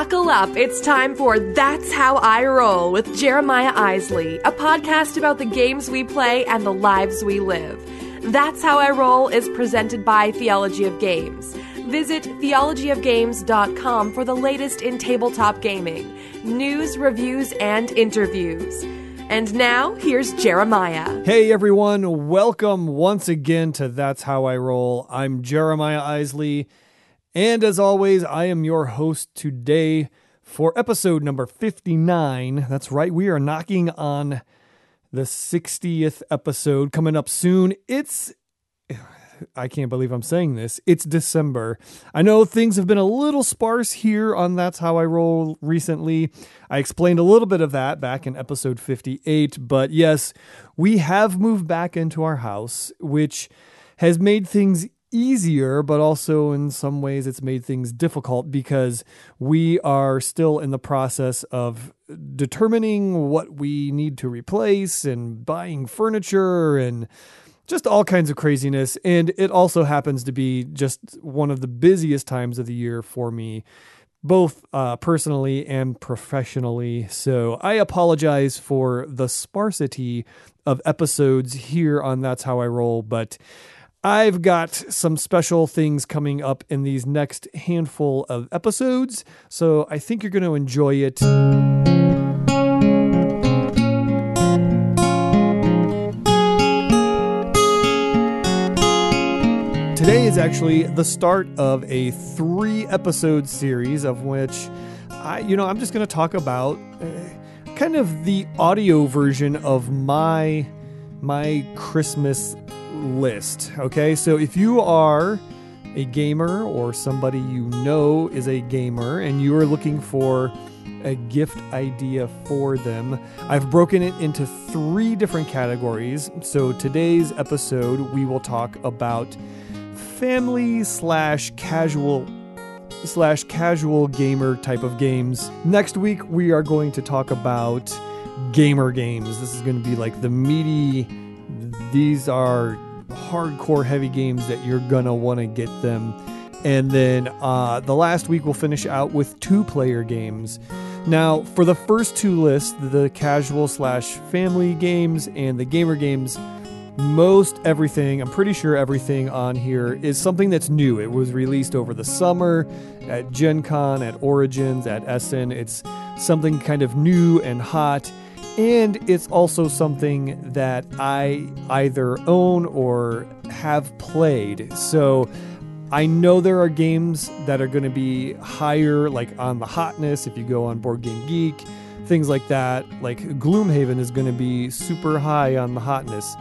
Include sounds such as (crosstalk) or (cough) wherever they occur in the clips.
Buckle up. It's time for That's How I Roll with Jeremiah Isley, a podcast about the games we play and the lives we live. That's How I Roll is presented by Theology of Games. Visit theologyofgames.com for the latest in tabletop gaming, news, reviews, and interviews. And now, here's Jeremiah. Hey everyone, welcome once again to That's How I Roll. I'm Jeremiah Isley, and as always, I am your host today for episode number 59. That's right, we are knocking on the 60th episode coming up soon. It's I can't believe I'm saying this. It's December. I know things have been a little sparse here on That's How I Roll recently. I explained a little bit of that back in episode 58, but yes, we have moved back into our house, which has made things easier, but also in some ways it's made things difficult because we are still in the process of determining what we need to replace and buying furniture and just all kinds of craziness. And it also happens to be just one of the busiest times of the year for me, both uh, personally and professionally. So I apologize for the sparsity of episodes here on That's How I Roll, but I've got some special things coming up in these next handful of episodes. So I think you're going to enjoy it. Today is actually the start of a three episode series of which I, you know, I'm just going to talk about uh, kind of the audio version of my my Christmas list. Okay, so if you are a gamer or somebody you know is a gamer and you are looking for a gift idea for them. I've broken it into three different categories. So today's episode, we will talk about family slash casual slash casual gamer type of games. Next week we are going to talk about gamer games. This is going to be like the meaty. These are hardcore heavy games that you're gonna want to get them. And then uh, the last week we'll finish out with two player games. Now, for the first two lists, the casual slash family games and the gamer games, most everything, I'm pretty sure everything on here is something that's new. It was released over the summer at Gen Con, at Origins, at Essen. It's something kind of new and hot. And it's also something that I either own or have played. So I know there are games that are going to be higher, like on the hotness, if you go on Board Game Geek, things like that. Like Gloomhaven is going to be super high on the hotness.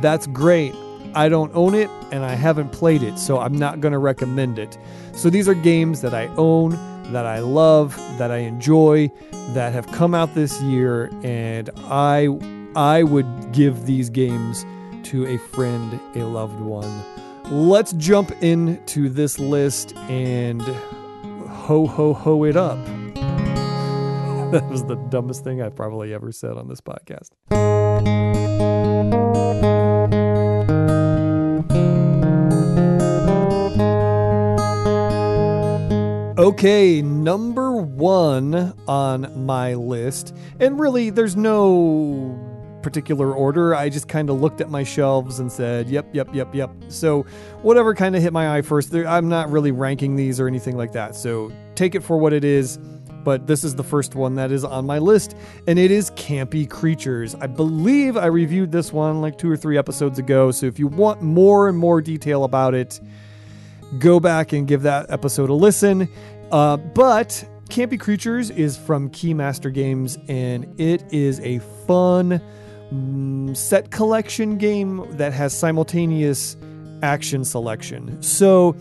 That's great. I don't own it and I haven't played it, so I'm not going to recommend it. So these are games that I own, that I love, that I enjoy, that have come out this year, and I I would give these games to a friend, a loved one. Let's jump into this list and ho ho ho it up. (laughs) that was the dumbest thing I've probably ever said on this podcast. Okay, number one on my list, and really there's no particular order. I just kind of looked at my shelves and said, yep, yep, yep, yep. So, whatever kind of hit my eye first, I'm not really ranking these or anything like that. So, take it for what it is. But this is the first one that is on my list, and it is Campy Creatures. I believe I reviewed this one like two or three episodes ago. So, if you want more and more detail about it, go back and give that episode a listen. Uh, but Campy Creatures is from Keymaster Games, and it is a fun mm, set collection game that has simultaneous action selection. So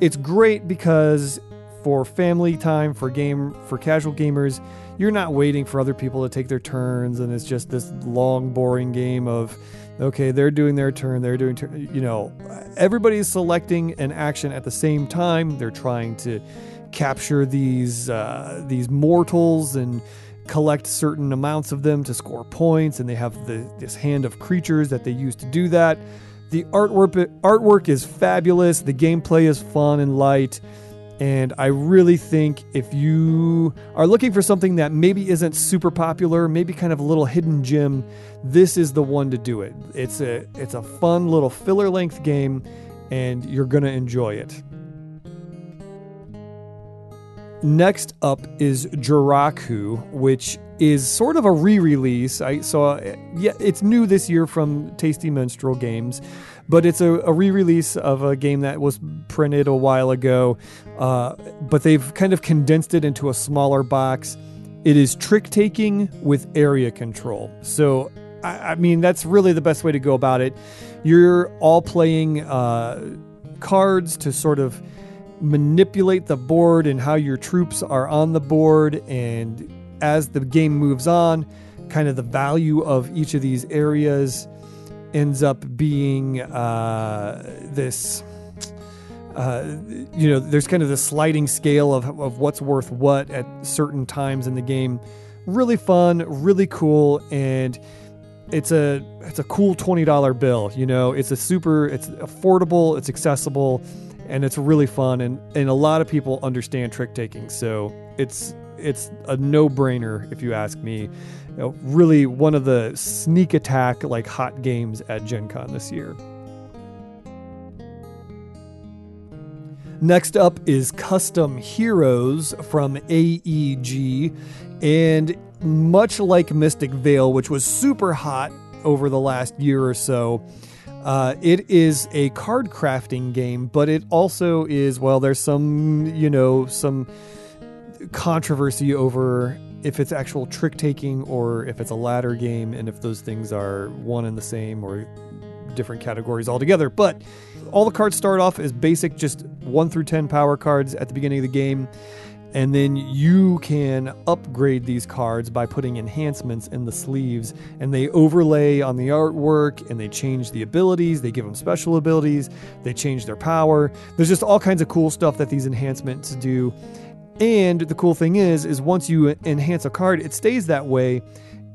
it's great because for family time, for game, for casual gamers, you're not waiting for other people to take their turns, and it's just this long, boring game of okay, they're doing their turn, they're doing, turn, you know, everybody's selecting an action at the same time. They're trying to capture these uh, these mortals and collect certain amounts of them to score points, and they have the, this hand of creatures that they use to do that. The artwork artwork is fabulous. The gameplay is fun and light, And I really think if you are looking for something that maybe isn't super popular, maybe kind of a little hidden gem, this is the one to do it. It's a it's a fun little filler length game and you're going to enjoy it. Next up is Jiraku, which is sort of a re-release. I saw, yeah, it's new this year from Tasty Minstrel Games, but it's a, a re-release of a game that was printed a while ago. Uh, but they've kind of condensed it into a smaller box. It is trick taking with area control. So, I, I, mean, that's really the best way to go about it. You're all playing uh, cards to sort of manipulate the board and how your troops are on the board. And as the game moves on, kind of the value of each of these areas ends up being uh, this. Uh, you know, there's kind of the sliding scale of, of what's worth what at certain times in the game. Really fun, really cool, and it's a it's a cool twenty dollar bill. You know, it's a super, it's affordable, it's accessible, and it's really fun and and a lot of people understand trick taking so it's it's a no-brainer if you ask me. You know, really one of the sneak attack like hot games at gen con this year. Next up is custom heroes from aeg and much like mystic vale which was super hot over the last year or so uh, it is a card crafting game, but it also is, well, there's some, you know, some controversy over if it's actual trick taking or if it's a ladder game and if those things are one and the same or different categories altogether. But all the cards start off as basic, just 1 through 10 power cards at the beginning of the game. And then you can upgrade these cards by putting enhancements in the sleeves, and they overlay on the artwork and they change the abilities. They give them special abilities, they change their power. There's just all kinds of cool stuff that these enhancements do. And the cool thing is, is once you enhance a card, it stays that way.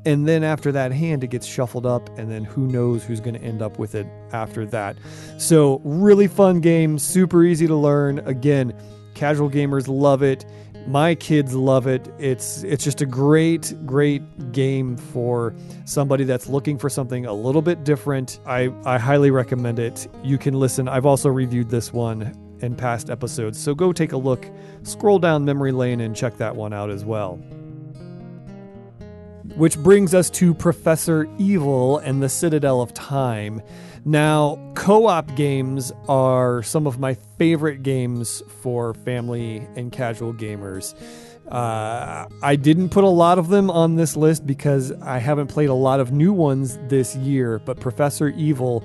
And then after that hand, it gets shuffled up, and then who knows who's going to end up with it after that. So, really fun game, super easy to learn. Again, casual gamers love it my kids love it. It's it's just a great great game for somebody that's looking for something a little bit different. I I highly recommend it. You can listen. I've also reviewed this one in past episodes. So go take a look, scroll down memory lane and check that one out as well. Which brings us to Professor Evil and the Citadel of Time. Now, co op games are some of my favorite games for family and casual gamers. Uh, I didn't put a lot of them on this list because I haven't played a lot of new ones this year, but Professor Evil,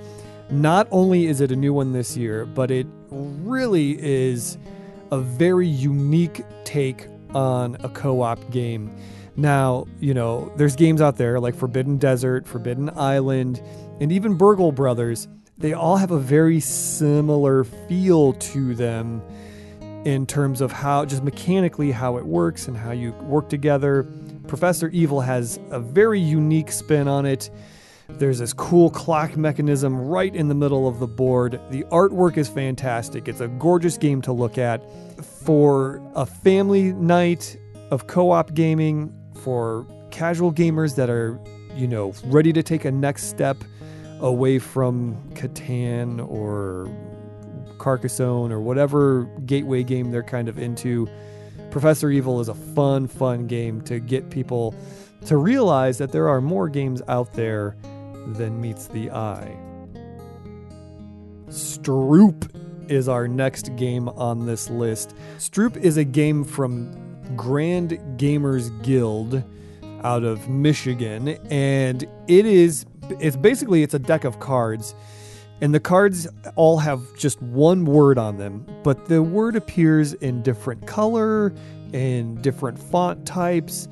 not only is it a new one this year, but it really is a very unique take on a co op game. Now, you know, there's games out there like Forbidden Desert, Forbidden Island, and even Burgle Brothers, they all have a very similar feel to them in terms of how, just mechanically, how it works and how you work together. Professor Evil has a very unique spin on it. There's this cool clock mechanism right in the middle of the board. The artwork is fantastic. It's a gorgeous game to look at. For a family night of co op gaming, for casual gamers that are, you know, ready to take a next step away from Catan or Carcassonne or whatever gateway game they're kind of into. Professor Evil is a fun, fun game to get people to realize that there are more games out there than meets the eye. Stroop is our next game on this list. Stroop is a game from Grand Gamers Guild out of Michigan and it is it's basically it's a deck of cards and the cards all have just one word on them but the word appears in different color and different font types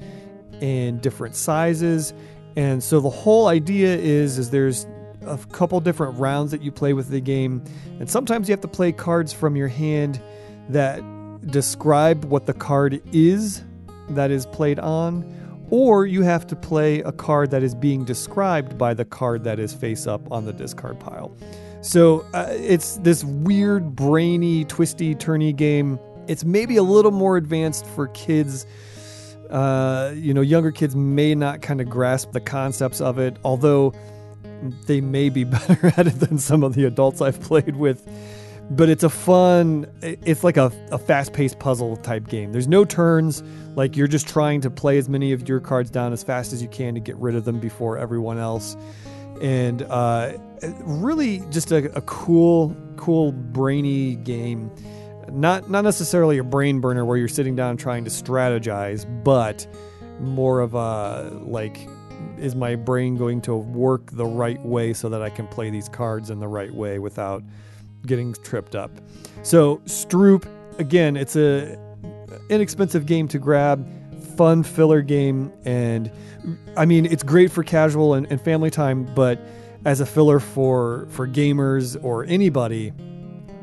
and different sizes and so the whole idea is is there's a couple different rounds that you play with the game and sometimes you have to play cards from your hand that describe what the card is that is played on or you have to play a card that is being described by the card that is face up on the discard pile. So uh, it's this weird, brainy, twisty, turny game. It's maybe a little more advanced for kids. Uh, you know, younger kids may not kind of grasp the concepts of it, although they may be (laughs) better at it than some of the adults I've played with. But it's a fun, it's like a, a fast paced puzzle type game. There's no turns, like you're just trying to play as many of your cards down as fast as you can to get rid of them before everyone else. And uh, really just a, a cool, cool, brainy game. Not, not necessarily a brain burner where you're sitting down trying to strategize, but more of a like is my brain going to work the right way so that I can play these cards in the right way without getting tripped up. So Stroop, again, it's a inexpensive game to grab, fun filler game, and I mean it's great for casual and, and family time, but as a filler for for gamers or anybody,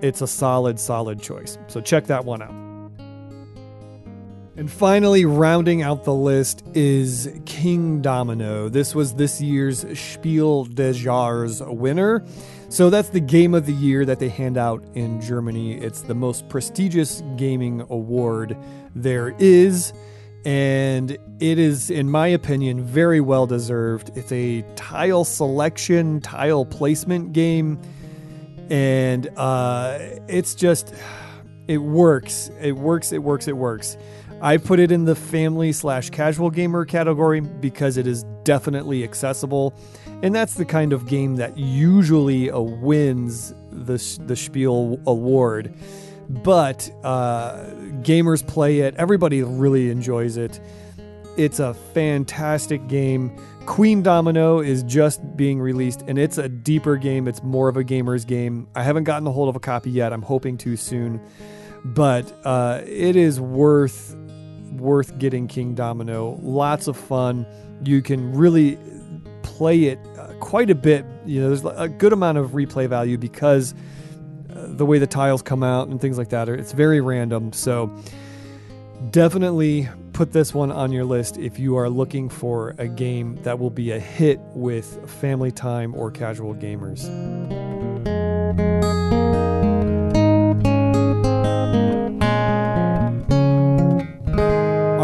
it's a solid, solid choice. So check that one out. And finally, rounding out the list is Kingdomino. This was this year's Spiel des Jahres winner. So that's the game of the year that they hand out in Germany. It's the most prestigious gaming award there is. And it is, in my opinion, very well deserved. It's a tile selection, tile placement game. And uh, it's just, it works. It works, it works, it works. I put it in the family slash casual gamer category because it is definitely accessible, and that's the kind of game that usually uh, wins the the Spiel award. But uh, gamers play it; everybody really enjoys it. It's a fantastic game. Queendomino is just being released, and it's a deeper game. It's more of a gamer's game. I haven't gotten a hold of a copy yet. I'm hoping to soon but uh, it is worth worth getting Kingdomino. Lots of fun. You can really play it uh, quite a bit. You know, there's a good amount of replay value because uh, the way the tiles come out and things like that. are, it's very random. So definitely put this one on your list if you are looking for a game that will be a hit with family time or casual gamers.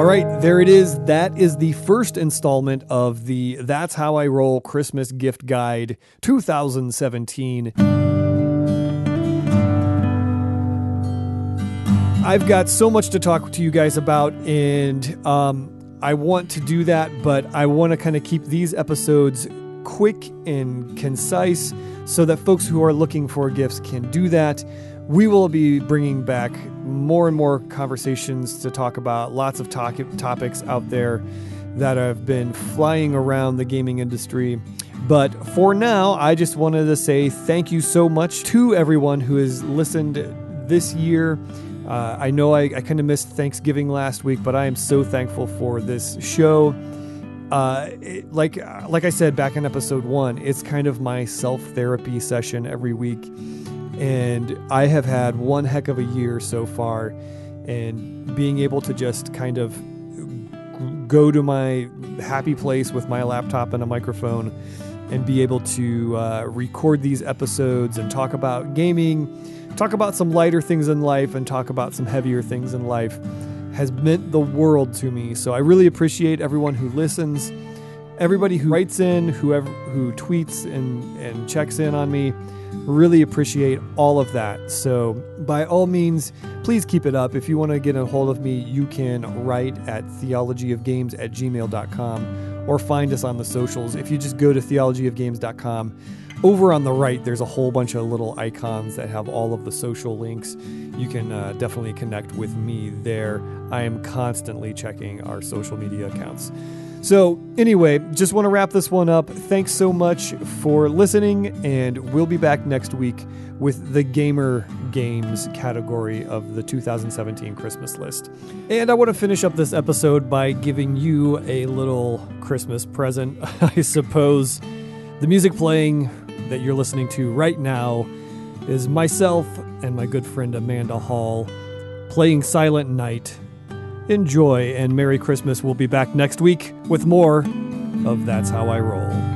All right, there it is. That is the first installment of the That's How I Roll Christmas Gift Guide 2017. I've got so much to talk to you guys about, and um, I want to do that, but I want to kind of keep these episodes quick and concise so that folks who are looking for gifts can do that. We will be bringing back more and more conversations to talk about, lots of topics out there that have been flying around the gaming industry. But for now, I just wanted to say thank you so much to everyone who has listened this year. Uh, I know I, I kind of missed Thanksgiving last week, but I am so thankful for this show. Uh, it, like like I said back in episode one, it's kind of my self therapy session every week and I have had one heck of a year so far. And being able to just kind of go to my happy place with my laptop and a microphone and be able to uh, record these episodes and talk about gaming, talk about some lighter things in life, and talk about some heavier things in life has meant the world to me. So I really appreciate everyone who listens, everybody who writes in, whoever who tweets and, and checks in on me. Really appreciate all of that. So, by all means, please keep it up. If you want to get a hold of me, you can write at theologyofgames at gmail.com or find us on the socials. If you just go to theologyofgames.com, over on the right, there's a whole bunch of little icons that have all of the social links. You can uh, definitely connect with me there. I am constantly checking our social media accounts. So, anyway, just want to wrap this one up. Thanks so much for listening, and we'll be back next week with the Gamer Games category of the 2017 Christmas list. And I want to finish up this episode by giving you a little Christmas present, (laughs) I suppose. The music playing that you're listening to right now is myself and my good friend Amanda Hall playing Silent Night enjoy, and Merry Christmas. We'll be back next week with more of That's How I Roll.